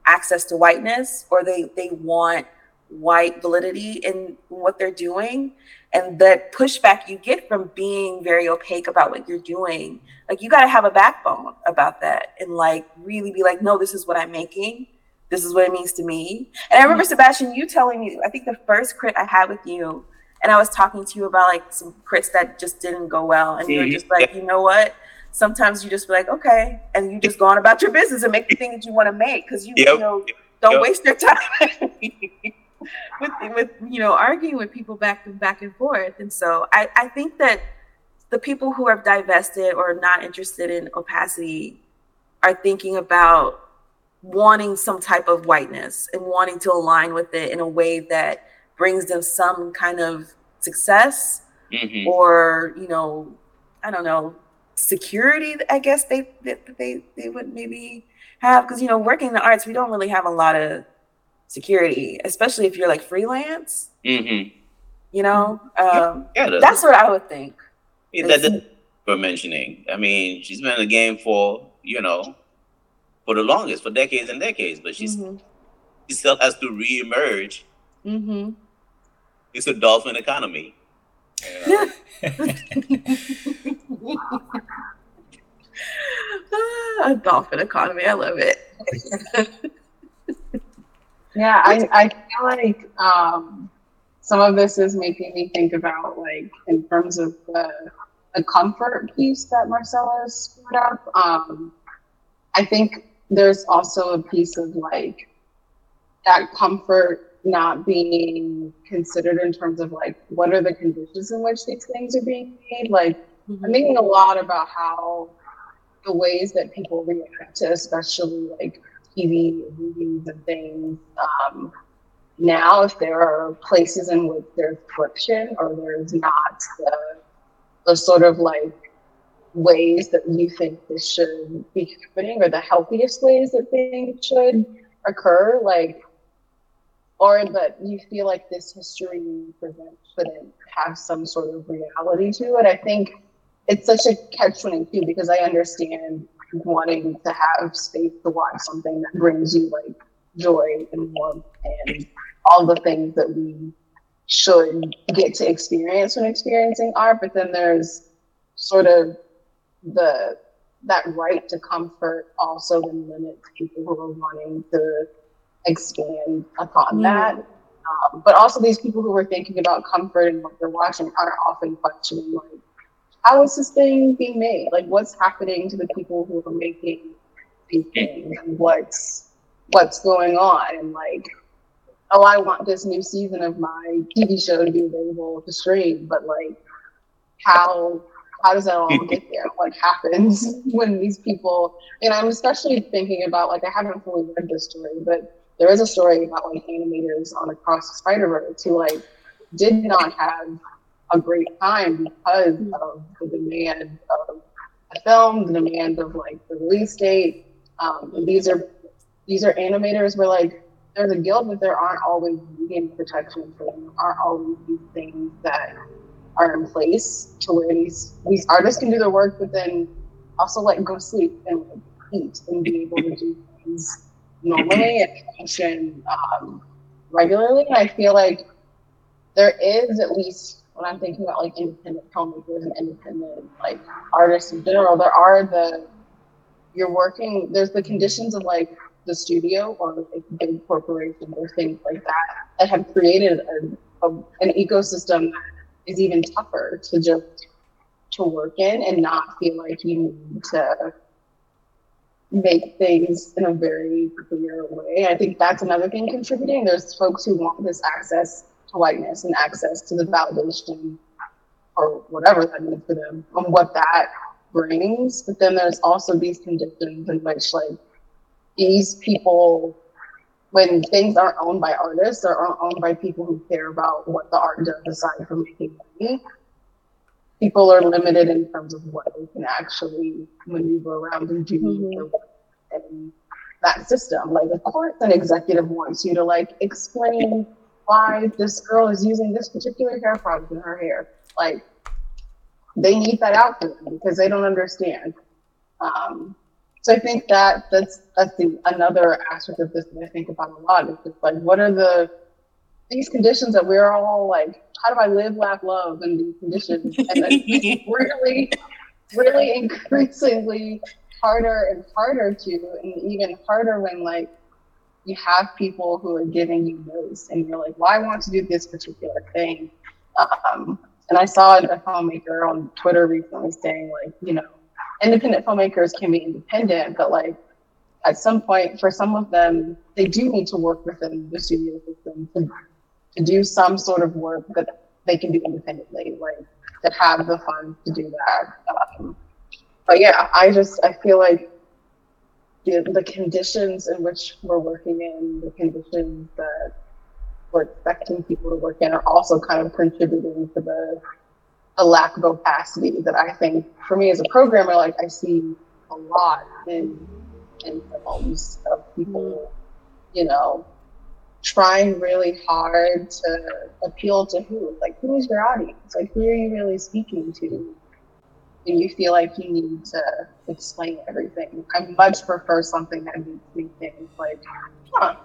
access to whiteness or they, they want white validity in what they're doing. And that pushback you get from being very opaque about what you're doing, like you got to have a backbone about that and like really be like, no, this is what I'm making. This is what it means to me. And I remember, mm-hmm. Sebastien, you telling me, I think the first crit I had with you and I was talking to you about like some crits that just didn't go well, and you're mm-hmm. just like, you know what? Sometimes you just be like, okay, and you just go on about your business and make the thing that you want to make because you, yep. you know don't yep. waste your time with with you know arguing with people back and back and forth. And so I I think that the people who have divested or not interested in opacity are thinking about wanting some type of whiteness and wanting to align with it in a way that brings them some kind of success mm-hmm. or you know i don't know security i guess they they they would maybe have. Because you know working in the arts we don't really have a lot of security especially if you're like freelance. Mm-hmm. you know? Um, yeah, yeah that's what i would think. Yeah, that, for mentioning. I mean she's been in the game for you know for the longest for decades and decades but she's mm-hmm. she still has to reemerge. Mm-hmm it's a dolphin economy. a dolphin economy. I love it. yeah, I, I feel like um, some of this is making me think about like in terms of the, the comfort piece that Marcella has put up. Um, I think there's also a piece of like that comfort not being considered in terms of like what are the conditions in which these things are being made. Like mm-hmm. I'm thinking a lot about how the ways that people react to especially like TV movies and things. Um, now, if there are places in which there's friction or there's not the, the sort of like ways that you think this should be happening or the healthiest ways that things should occur, like or that you feel like this history present shouldn't have some sort of reality to it. I think it's such a catch 22 because I understand wanting to have space to watch something that brings you like joy and warmth and all the things that we should get to experience when experiencing art. But then there's sort of the that right to comfort also then limits people who are wanting to expand upon mm. that. Um, but also, these people who are thinking about comfort and what they're watching are often questioning, like, how is this thing being made? Like, what's happening to the people who are making these things, and what's what's going on? And like, oh, I want this new season of my TV show to be available to stream, but like, how how does that all get there? What happens when these people? And I'm especially thinking about like I haven't fully read this story, but there is a story about like animators on Across the Spider Verse who like did not have a great time because of the demand of the film, the demand of like the release date. Um, and these are these are animators where like there's a guild, but there aren't always medium protections. There aren't always these things that are in place to where these these artists can do their work, but then also like go sleep and like, eat and be able to do things normally and function um, regularly. And I feel like there is at least when I'm thinking about like independent filmmakers and independent like artists in general, there are the you're working. There's the conditions of like the studio or like big corporations or things like that that have created a, a, an ecosystem that is even tougher to just to work in and not feel like you need to make things in a very clear way. I think that's another thing contributing. There's folks who want this access to whiteness and access to the validation or whatever that means for them and what that brings. But then there's also these conditions in which like these people when things aren't owned by artists or aren't owned by people who care about what the art does aside from making money, people are limited in terms of what they can actually maneuver around and do mm-hmm. in that system. Like, of course, an executive wants you to like explain why this girl is using this particular hair product in her hair. Like, they need that out for them because they don't understand. Um, so I think that that's that's the another aspect of this that I think about a lot. Is just like what are the these conditions that we're all like, how do I live, laugh, love in these conditions? And it's really, really increasingly harder and harder to, and even harder when like you have people who are giving you no's and you're like, well, I want to do this particular thing. Um, and I saw a filmmaker on Twitter recently saying like, you know, independent filmmakers can be independent, but like at some point, for some of them, they do need to work within the studio system to, to do some sort of work that they can do independently, like that have the funds to do that. Um, but yeah, I just I feel like the, the conditions in which we're working in, the conditions that we're expecting people to work in, are also kind of contributing to the a lack of opacity that I think for me as a programmer, like I see a lot in in films of people, you know, trying really hard to appeal to who? Like who is your audience? Like who are you really speaking to? And you feel like you need to explain everything. I much prefer something that makes me think like, huh,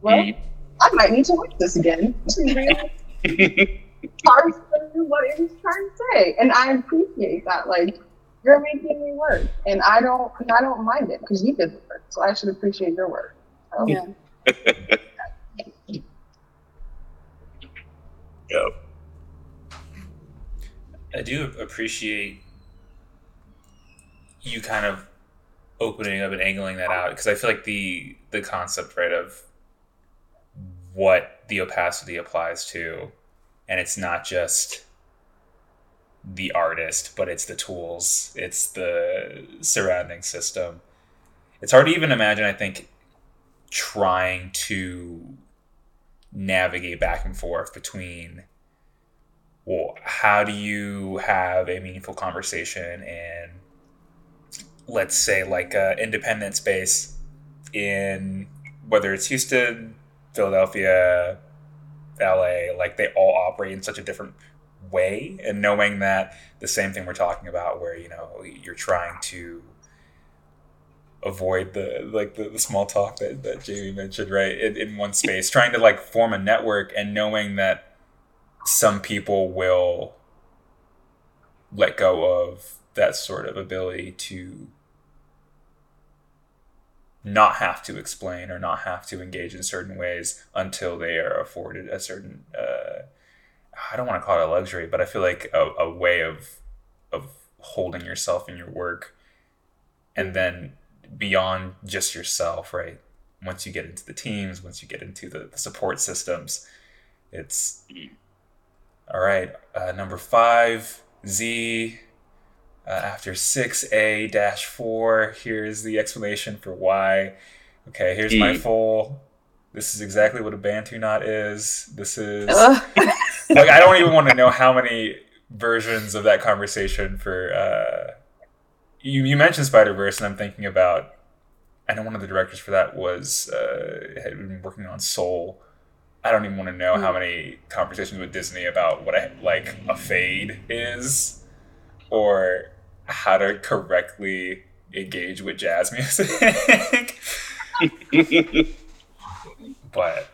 well, mm. I might need to watch this again parse through what it was trying to say. And I appreciate that. Like, you're making me work. And I don't I don't mind it because you did the work. So I should appreciate your work. So, yeah. yep. I do appreciate you kind of opening up and angling that out because I feel like the the concept right of what the opacity applies to and it's not just the artist, but it's the tools, it's the surrounding system. It's hard to even imagine, I think, trying to navigate back and forth between well, how do you have a meaningful conversation in let's say like a independent space in whether it's Houston, Philadelphia, LA, like they all operate in such a different way, and knowing that the same thing we're talking about, where you know you're trying to avoid the like the, the small talk that, that Jamie mentioned, right? In, in one space, trying to like form a network and knowing that some people will let go of that sort of ability to not have to explain or not have to engage in certain ways until they are afforded a certain uh, I don't want to call it a luxury, but I feel like a, a way of of holding yourself in your work and then beyond just yourself, right? Once you get into the teams, once you get into the, the support systems, it's all right. Uh, number five, Z uh, after 6A dash 4, here's the explanation for why. Okay, here's my full This is exactly what a Bantu knot is. This is like I don't even want to know how many versions of that conversation for uh you, you mentioned Spider Verse and I'm thinking about I know one of the directors for that was uh had been working on Soul. I don't even want to know how many conversations with Disney about what a, like a fade is or how to correctly engage with jazz music. but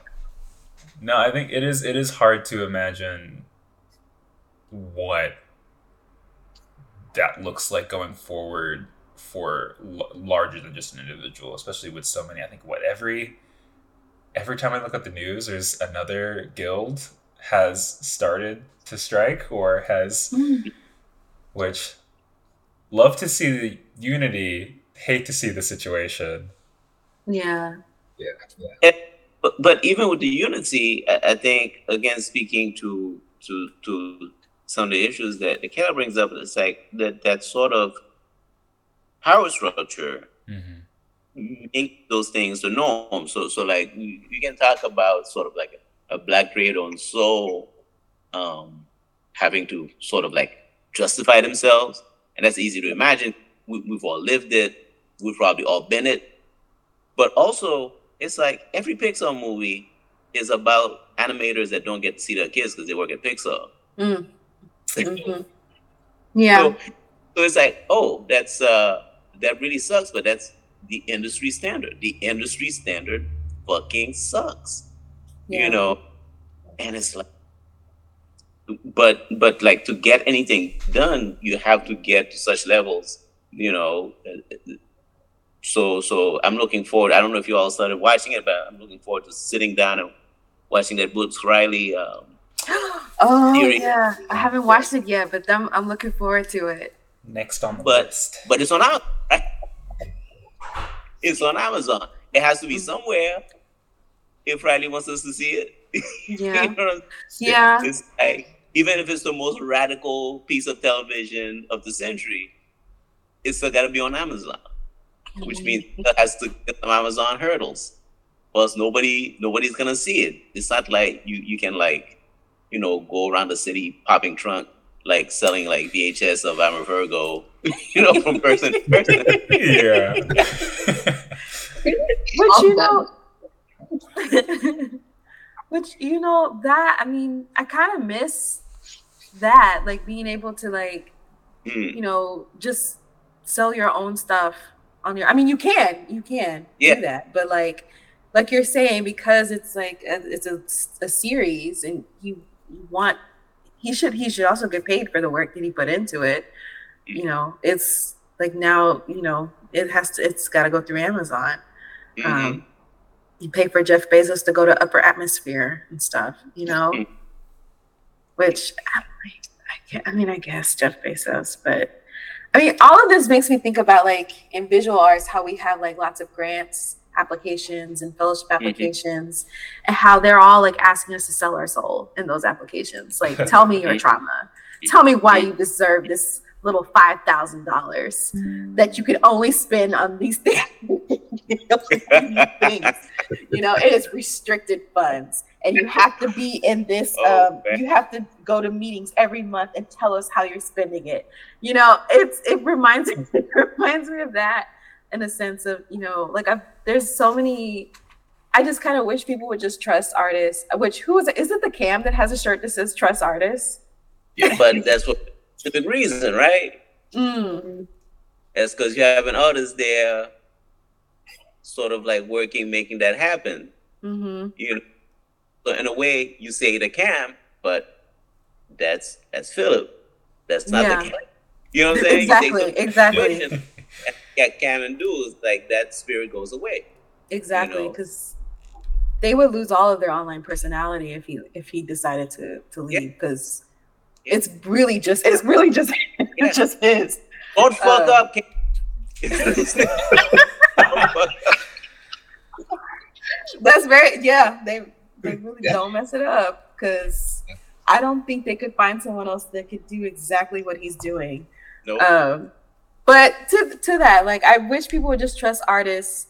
no, I think it is it is hard to imagine what that looks like going forward for l- larger than just an individual, especially with so many. I think what every every time I look at the news, there's another guild has started to strike or has, mm. which love to see the unity, hate to see the situation. yeah. yeah, but, but even with the unity, I, I think again speaking to to to some of the issues that Kayla brings up, it's like that that sort of power structure Mm-hmm. make those things the norm. So so like you, you can talk about sort of like a black creator on soul um having to sort of like justify themselves. And that's easy to imagine. We, we've all lived it. We've probably all been it. But also, it's like every Pixar movie is about animators that don't get to see their kids because they work at Pixar. Mm. Mhm. Yeah. So, so it's like, oh, that's uh that really sucks, but that's the industry standard. The industry standard fucking sucks. yeah. You know? And it's like but but like to get anything done, you have to get to such levels, you know. So so I'm looking forward. I don't know if you all started watching it, but I'm looking forward to sitting down and watching that Boots Riley um Oh Theory. yeah, I haven't watched it yet, but I'm, I'm looking forward to it. Next on the But- list. but it's on Amazon. Right? It's on Amazon. It has to be mm-hmm. somewhere. If Riley wants us to see it, Yeah, You know what I'm saying? yeah, It's like even if it's the most radical piece of television of the century, it's still got to be on Amazon, which means mm-hmm. it has to get some Amazon hurdles. Plus, nobody nobody's gonna see it. It's not like you you can like you know go around the city popping trunk like selling like VHS of I'm a Virgo, you know, from person to person. yeah. But you know, which you know that I mean, I kind of miss that, like being able to like Mm. you know just sell your own stuff on your. I mean, you can, you can Yeah. do that, but like like you're saying, because it's like a, it's a, a series, and you, you want he should he should also get paid for the work that he put into it. You know, it's like now you know it has to it's got to go through Amazon. Mhm. Um, you pay for Jeff Bezos to go to upper atmosphere and stuff, you know, Mhm. which I, I, I mean, I guess Jeff Bezos, but I mean, all of this makes me think about like in visual arts, how we have like lots of grants applications and fellowship applications and how they're all like asking us to sell our soul in those applications. Like, tell me your trauma. Tell me why you deserve this little five thousand dollars that you could only spend on these things. You know, it is restricted funds, and you have to be in this. Oh, um, man. you have to go to meetings every month and tell us how you're spending it. You know, it's it reminds it reminds me of that in a sense of you know, like I've there's so many. I just kind of wish people would just trust artists. Which who is it? Is it the Cam that has a shirt that says "Trust Artists"? Yeah but that's what the reason, right? Mm. That's because you have an artist there, sort of like working, making that happen. hmm You know, so in a way, you say the Cam, but that's that's Philip. That's not Yeah. the Cam. You know what I'm saying? Exactly, exactly. Situation, Get Cam and do is like that spirit goes away. Exactly, know? because they would lose all of their online personality if he if he decided to to leave. Because Yeah. it's really just it's really just Yeah. it's just his. Don't fuck Uh, up, Cam. Don't fuck up. That's very yeah. They they really Yeah. don't mess it up because I don't think they could find someone else that could do exactly what he's doing. No. Um, but to to that, like I wish people would just trust artists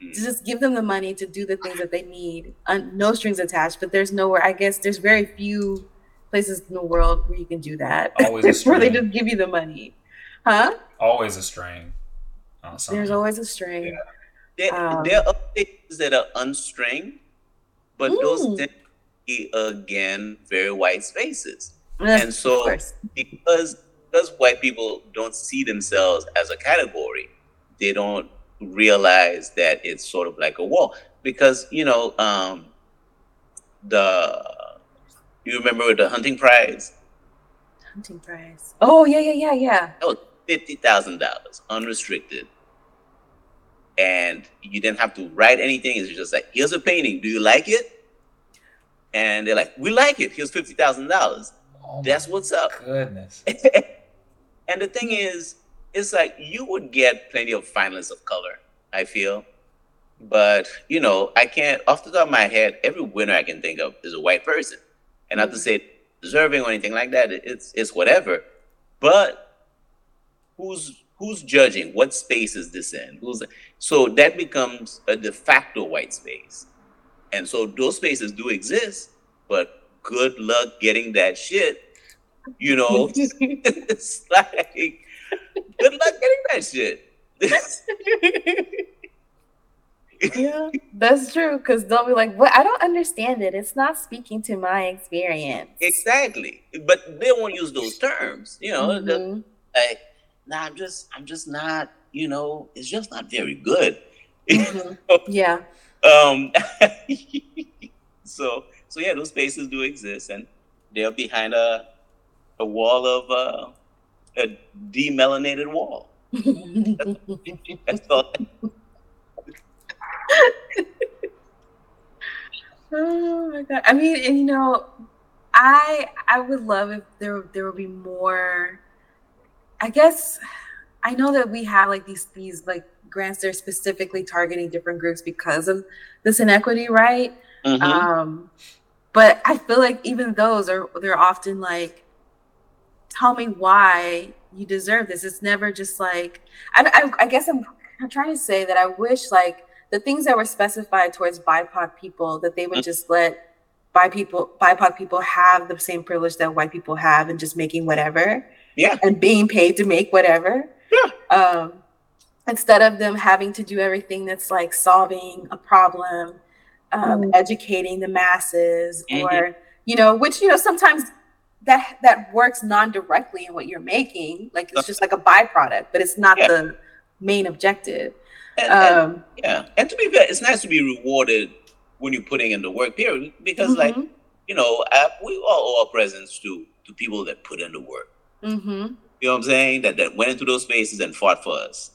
to just give them the money to do the things that they need, un- no strings attached. But there's nowhere. I guess there's very few places in the world where you can do that. Always a where they just give you the money, huh? Always a string. on something. There's always a string. Yeah. There, Um, there are things that are unstringed, but those Mm. tend to be again very white spaces. And so- because because white people don't see themselves as a category, they don't realize that it's sort of like a wall. Because you know, um, the you remember the hunting prize? hunting prize. Oh yeah, yeah, yeah, yeah. That was fifty thousand dollars, unrestricted, and you didn't have to write anything. It's just like, here's a painting. Do you like it? And they're like, we like it. Here's fifty thousand dollars. Oh That's what's up. goodness. and the thing is, it's like you would get plenty of finalists of color, I feel. But, you know, I can't, off the top of my head, every winner I can think of is a white person. And not to mm-hmm. say deserving or anything like that, it's, it's whatever. But who's who's judging? What space is this in? Who's so that becomes a de facto white space. And so those spaces do exist, but good luck getting that shit. You know, it's like good luck getting that shit. yeah, that's true. Because they'll be like, "What? I don't understand it. It's not speaking to my experience." exactly. But they won't use those terms. You know, Mhm. like, nah, I'm just I'm just not, you know, it's just not very good. Mhm. Yeah. um so so yeah, those spaces do exist and they're behind a a wall of uh a demelanated wall. That's all. Oh my god! I mean, and you know, I I would love if there there would be more. I guess I know that we have like these these like grants that are specifically targeting different groups because of this inequity, right? Mhm. Um, but I feel like even those are they're often like, tell me why you deserve this. It's never just like I I, I guess I'm, I'm trying to say that I wish like the things that were specified towards BIPOC people that they would just let BIPOC people BIPOC people have the same privilege that white people have and just making whatever Yeah. and being paid to make whatever. Yeah. Um, instead of them having to do everything that's like solving a problem, um, educating the masses, Mhm. or you know, which you know sometimes that that works non-directly in what you're making. Like it's just like a byproduct, but it's not Yeah. the main objective. And- and- Um, yeah. And to be fair, it's nice to be rewarded when you're putting in the work period because like, mhm, you know, uh, we all owe our presence to to people that put in the work. mhm. You know what I'm saying? That that went into those spaces and fought for us.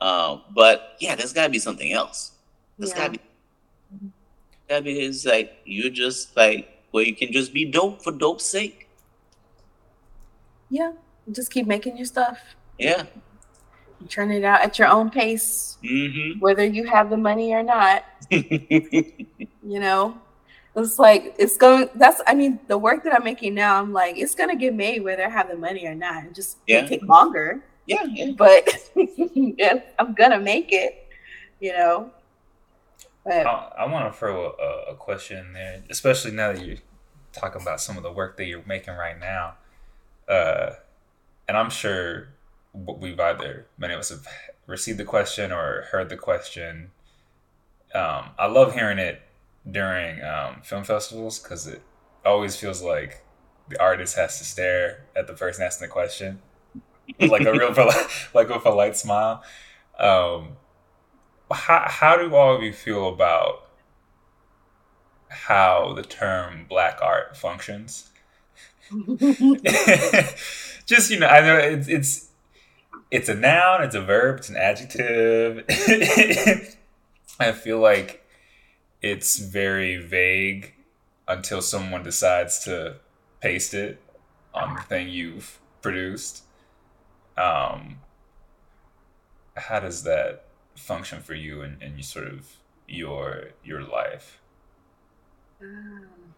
Um, but yeah, there's gotta be something else. There's Yeah. gotta be gotta be it's like you're just like where you can just be dope for dope's sake. Yeah, just keep making your stuff. Yeah. Turn it out at your own pace, Mm-hmm. whether you have the money or not. you know it's like it's going that's i mean the work that i'm making now i'm like it's gonna get made whether i have the money or not it just may Yeah. take longer yeah, yeah. but yes, i'm gonna make it you know but I, I want to throw a, a question in there, especially now that you're talking about some of the work that you're making right now. Uh, and I'm sure we've either many of us have received the question or heard the question. Um, I love hearing it during um, film festivals because it always feels like the artist has to stare at the person asking the question, like a real like with a light smile. Um, how how do all of you feel about how the term black art functions? Just you know, I know it's it's it's a noun, it's a verb, it's an adjective. I feel like it's very vague until someone decides to paste it on the thing you've produced. Um, how does that function for you and, and you sort of your your life? Um,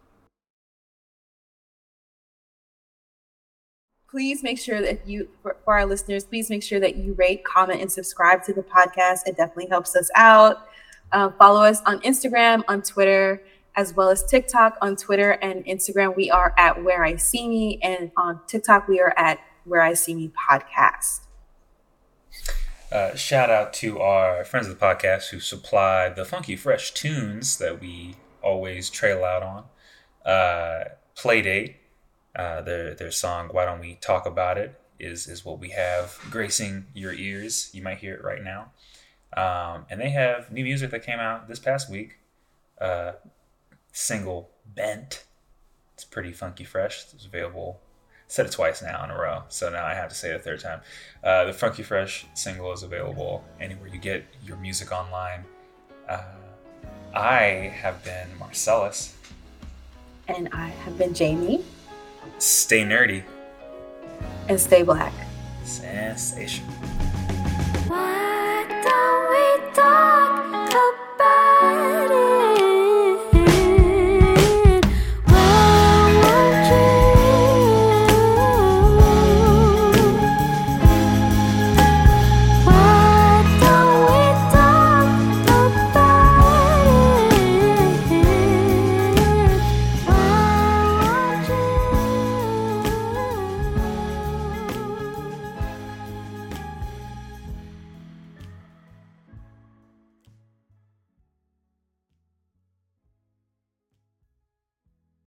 please make sure that you for, for our listeners please make sure that you rate comment and subscribe to the podcast it definitely helps us out Uh, follow us on Instagram, on Twitter, as well as TikTok. On Twitter and Instagram, we are at Where I See Me, and on TikTok, we are at Where I See Me Podcast. Uh, shout out to our friends of the podcast who supply the funky, fresh tunes that we always trail out on. Uh, Playdate, uh, their their song "Why Don't We Talk About It" is is what we have gracing your ears. You might hear it right now. Um, and they have new music that came out this past week. Uh, single "Bent." It's pretty funky, fresh. It's available said it twice now in a row, so now I have to say it a third time. Uh, the Funky Fresh single is available anywhere you get your music online. Uh, I have been Marcelese. And I have been Jamie. Stay nerdy. And stay black. Sensation. Why don't we talk about